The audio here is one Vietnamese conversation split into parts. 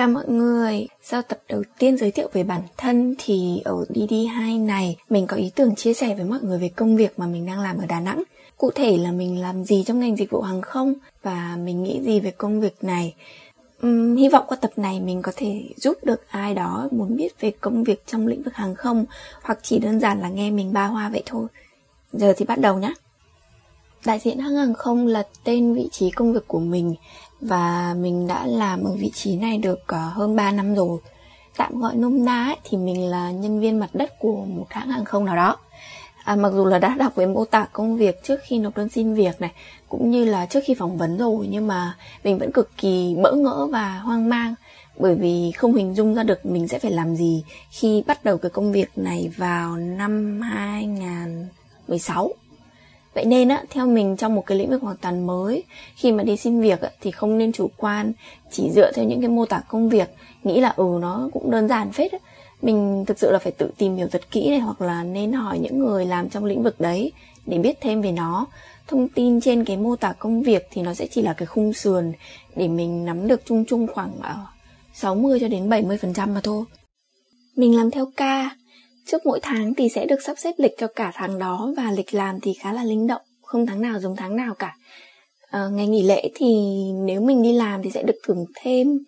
Chào mọi người, sau tập đầu tiên giới thiệu về bản thân thì ở DD2 này mình có ý tưởng chia sẻ với mọi người về công việc mà mình đang làm ở Đà Nẵng. Cụ thể là mình làm gì trong ngành dịch vụ hàng không và mình nghĩ gì về công việc này. Uhm, hy vọng qua tập này mình có thể giúp được ai đó muốn biết về công việc trong lĩnh vực hàng không hoặc chỉ đơn giản là nghe mình ba hoa vậy thôi. Giờ thì bắt đầu nhé. Đại diện hãng hàng không là tên vị trí công việc của mình và mình đã làm ở vị trí này được ờ, hơn 3 năm rồi. Tạm gọi nôm na ấy, thì mình là nhân viên mặt đất của một hãng hàng không nào đó. À, mặc dù là đã đọc về mô tả công việc trước khi nộp đơn xin việc này cũng như là trước khi phỏng vấn rồi nhưng mà mình vẫn cực kỳ bỡ ngỡ và hoang mang bởi vì không hình dung ra được mình sẽ phải làm gì khi bắt đầu cái công việc này vào năm 2016 vậy nên á theo mình trong một cái lĩnh vực hoàn toàn mới khi mà đi xin việc á, thì không nên chủ quan chỉ dựa theo những cái mô tả công việc nghĩ là ừ nó cũng đơn giản phết á. mình thực sự là phải tự tìm hiểu thật kỹ này hoặc là nên hỏi những người làm trong lĩnh vực đấy để biết thêm về nó thông tin trên cái mô tả công việc thì nó sẽ chỉ là cái khung sườn để mình nắm được chung chung khoảng ờ, 60 cho đến 70 phần trăm mà thôi mình làm theo ca Trước mỗi tháng thì sẽ được sắp xếp lịch cho cả tháng đó và lịch làm thì khá là linh động, không tháng nào giống tháng nào cả. À, ngày nghỉ lễ thì nếu mình đi làm thì sẽ được thưởng thêm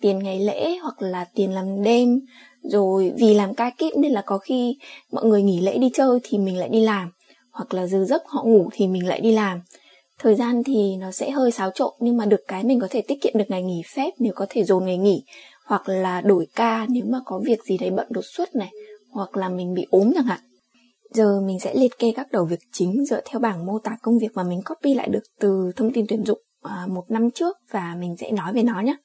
tiền ngày lễ hoặc là tiền làm đêm. Rồi vì làm ca kíp nên là có khi mọi người nghỉ lễ đi chơi thì mình lại đi làm hoặc là dư giấc họ ngủ thì mình lại đi làm. Thời gian thì nó sẽ hơi xáo trộn nhưng mà được cái mình có thể tiết kiệm được ngày nghỉ phép nếu có thể dồn ngày nghỉ hoặc là đổi ca nếu mà có việc gì đấy bận đột xuất này hoặc là mình bị ốm chẳng hạn. Giờ mình sẽ liệt kê các đầu việc chính dựa theo bảng mô tả công việc mà mình copy lại được từ thông tin tuyển dụng à, một năm trước và mình sẽ nói về nó nhé.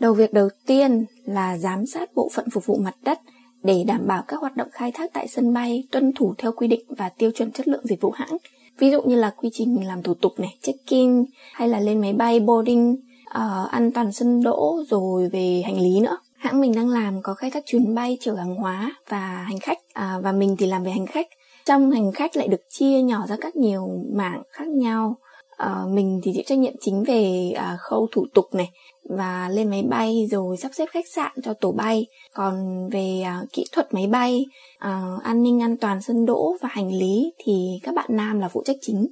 Đầu việc đầu tiên là giám sát bộ phận phục vụ mặt đất để đảm bảo các hoạt động khai thác tại sân bay tuân thủ theo quy định và tiêu chuẩn chất lượng dịch vụ hãng. Ví dụ như là quy trình làm thủ tục này, check-in hay là lên máy bay boarding, uh, an toàn sân đỗ rồi về hành lý nữa. Hãng mình đang làm có khai thác chuyến bay chở hàng hóa và hành khách à, và mình thì làm về hành khách. Trong hành khách lại được chia nhỏ ra các nhiều mảng khác nhau. À, mình thì chịu trách nhiệm chính về à, khâu thủ tục này và lên máy bay rồi sắp xếp khách sạn cho tổ bay. Còn về à, kỹ thuật máy bay, à, an ninh an toàn sân đỗ và hành lý thì các bạn nam là phụ trách chính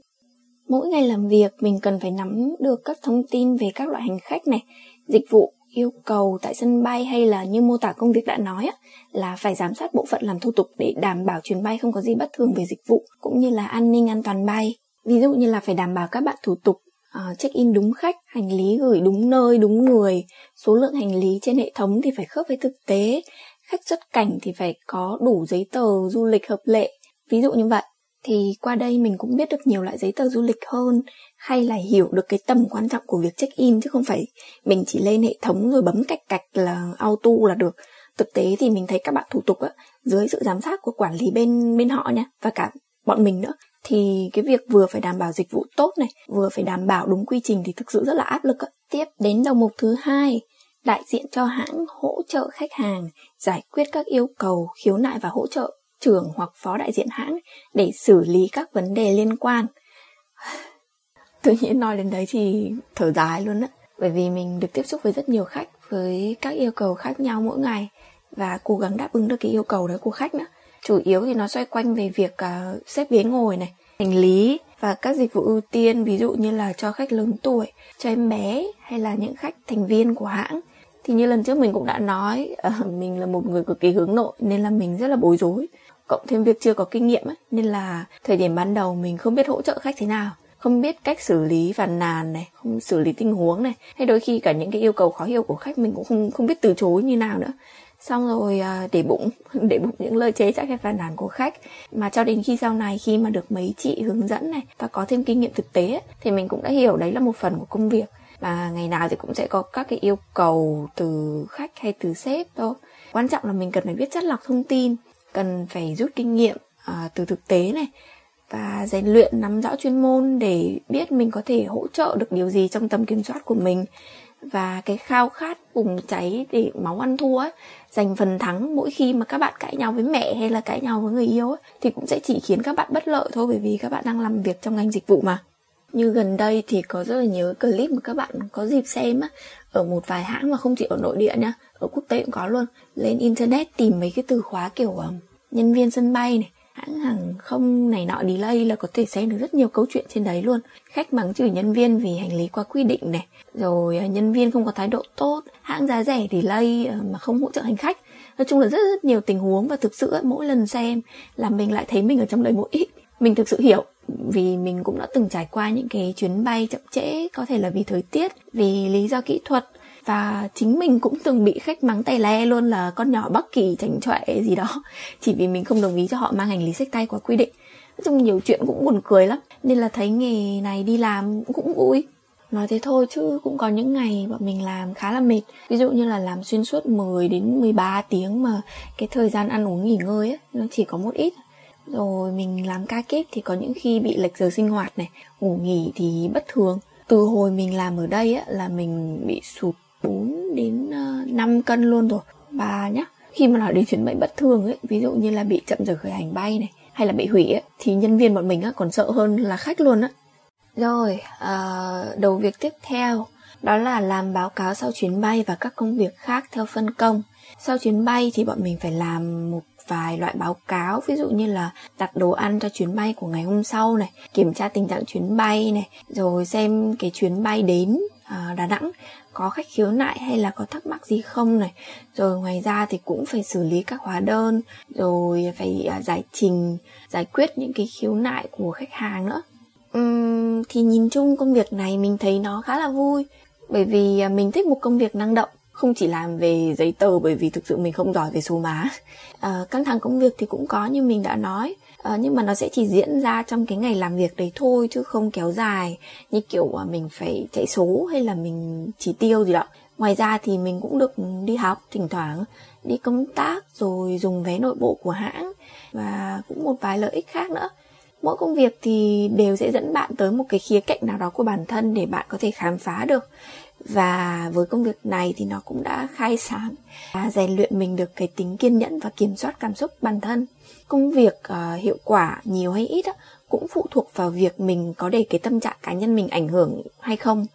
mỗi ngày làm việc mình cần phải nắm được các thông tin về các loại hành khách này dịch vụ yêu cầu tại sân bay hay là như mô tả công việc đã nói á, là phải giám sát bộ phận làm thủ tục để đảm bảo chuyến bay không có gì bất thường về dịch vụ cũng như là an ninh an toàn bay. Ví dụ như là phải đảm bảo các bạn thủ tục uh, check-in đúng khách, hành lý gửi đúng nơi, đúng người, số lượng hành lý trên hệ thống thì phải khớp với thực tế, khách xuất cảnh thì phải có đủ giấy tờ du lịch hợp lệ, ví dụ như vậy thì qua đây mình cũng biết được nhiều loại giấy tờ du lịch hơn, hay là hiểu được cái tầm quan trọng của việc check in, chứ không phải mình chỉ lên hệ thống rồi bấm cạch cạch là auto là được thực tế thì mình thấy các bạn thủ tục á, dưới sự giám sát của quản lý bên bên họ nha, và cả bọn mình nữa, thì cái việc vừa phải đảm bảo dịch vụ tốt này, vừa phải đảm bảo đúng quy trình thì thực sự rất là áp lực á. tiếp đến đầu mục thứ hai, đại diện cho hãng hỗ trợ khách hàng giải quyết các yêu cầu khiếu nại và hỗ trợ trưởng hoặc phó đại diện hãng để xử lý các vấn đề liên quan. Tự nhiên nói đến đấy thì thở dài luôn á. Bởi vì mình được tiếp xúc với rất nhiều khách với các yêu cầu khác nhau mỗi ngày và cố gắng đáp ứng được cái yêu cầu đấy của khách nữa. Chủ yếu thì nó xoay quanh về việc uh, xếp ghế ngồi này hành lý và các dịch vụ ưu tiên ví dụ như là cho khách lớn tuổi cho em bé hay là những khách thành viên của hãng. Thì như lần trước mình cũng đã nói uh, mình là một người cực kỳ hướng nội nên là mình rất là bối rối cộng thêm việc chưa có kinh nghiệm ấy, nên là thời điểm ban đầu mình không biết hỗ trợ khách thế nào không biết cách xử lý phàn nàn này không xử lý tình huống này. Hay đôi khi cả những cái yêu cầu khó hiểu của khách mình cũng không không biết từ chối như nào nữa. Xong rồi à, để bụng để bụng những lời chế trách hay phàn nàn của khách. Mà cho đến khi sau này khi mà được mấy chị hướng dẫn này và có thêm kinh nghiệm thực tế thì mình cũng đã hiểu đấy là một phần của công việc. Và ngày nào thì cũng sẽ có các cái yêu cầu từ khách hay từ sếp thôi. Quan trọng là mình cần phải biết chất lọc thông tin cần phải rút kinh nghiệm à, từ thực tế này và rèn luyện nắm rõ chuyên môn để biết mình có thể hỗ trợ được điều gì trong tầm kiểm soát của mình. Và cái khao khát bùng cháy để máu ăn thua ấy, giành phần thắng mỗi khi mà các bạn cãi nhau với mẹ hay là cãi nhau với người yêu ấy, thì cũng sẽ chỉ khiến các bạn bất lợi thôi bởi vì các bạn đang làm việc trong ngành dịch vụ mà như gần đây thì có rất là nhiều clip mà các bạn có dịp xem á ở một vài hãng mà không chỉ ở nội địa nha ở quốc tế cũng có luôn. Lên internet tìm mấy cái từ khóa kiểu um, nhân viên sân bay này hãng hàng không này nọ delay là có thể xem được rất nhiều câu chuyện trên đấy luôn. Khách mắng chửi nhân viên vì hành lý qua quy định này rồi à, nhân viên không có thái độ tốt hãng giá rẻ delay à, mà không hỗ trợ hành khách. Nói chung là rất rất nhiều tình huống và thực sự mỗi lần xem là mình lại thấy mình ở trong đấy mỗi ít. Mình thực sự hiểu vì mình cũng đã từng trải qua những cái chuyến bay chậm trễ có thể là vì thời tiết vì lý do kỹ thuật và chính mình cũng từng bị khách mắng tay le luôn là con nhỏ bắc kỳ chảnh chọe gì đó chỉ vì mình không đồng ý cho họ mang hành lý sách tay quá quy định. Nói chung nhiều chuyện cũng buồn cười lắm nên là thấy nghề này đi làm cũng vui. Nói thế thôi chứ cũng có những ngày bọn mình làm khá là mệt. Ví dụ như là làm xuyên suốt 10 đến 13 tiếng mà cái thời gian ăn uống nghỉ ngơi ấy, nó chỉ có một ít rồi mình làm ca kíp thì có những khi bị lệch giờ sinh hoạt này ngủ nghỉ thì bất thường. Từ hồi mình làm ở đây á, là mình bị sụt 4 đến ờ, 5 cân luôn rồi. Và nhá. Khi mà nói đến chuyến bay bất thường ấy ví dụ như là bị chậm giờ khởi hành bay này hay là bị hủy ấy, thì nhân viên bọn mình á, còn sợ hơn là khách luôn á. Rồi uh, đầu việc tiếp theo đó là làm báo cáo sau chuyến bay và các công việc khác theo phân công. Sau chuyến bay thì bọn mình phải làm một vài loại báo cáo ví dụ như là đặt đồ ăn cho chuyến bay của ngày hôm sau này kiểm tra tình trạng chuyến bay này rồi xem cái chuyến bay đến à, Đà Nẵng có khách khiếu nại hay là có thắc mắc gì không này. Rồi ngoài ra thì cũng phải xử lý các hóa đơn rồi phải à, giải trình giải quyết những cái khiếu nại của khách hàng nữa. Uhm, thì nhìn chung công việc này mình thấy nó khá là vui bởi vì à, mình thích một công việc năng động không chỉ làm về giấy tờ bởi vì thực sự mình không giỏi về số má. À, căng thẳng công việc thì cũng có như mình đã nói. À, nhưng mà nó sẽ chỉ diễn ra trong cái ngày làm việc đấy thôi chứ không kéo dài như kiểu à, mình phải chạy số hay là mình chỉ tiêu gì đó. Ngoài ra thì mình cũng được đi học thỉnh thoảng đi công tác rồi dùng vé nội bộ của hãng và cũng một vài lợi ích khác nữa. Mỗi công việc thì đều sẽ dẫn bạn tới một cái khía cạnh nào đó của bản thân để bạn có thể khám phá được và với công việc này thì nó cũng đã khai sáng và rèn luyện mình được cái tính kiên nhẫn và kiểm soát cảm xúc bản thân. Công việc uh, hiệu quả nhiều hay ít á, cũng phụ thuộc vào việc mình có để cái tâm trạng cá nhân mình ảnh hưởng hay không.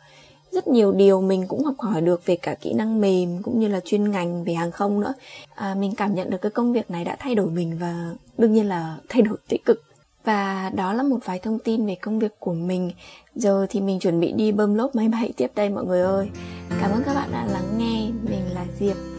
Rất nhiều điều mình cũng học hỏi được về cả kỹ năng mềm cũng như là chuyên ngành về hàng không nữa. À, mình cảm nhận được cái công việc này đã thay đổi mình và đương nhiên là thay đổi tích cực và đó là một vài thông tin về công việc của mình. Giờ thì mình chuẩn bị đi bơm lốp máy bay tiếp đây mọi người ơi. Cảm ơn các bạn đã lắng nghe. Mình là Diệp.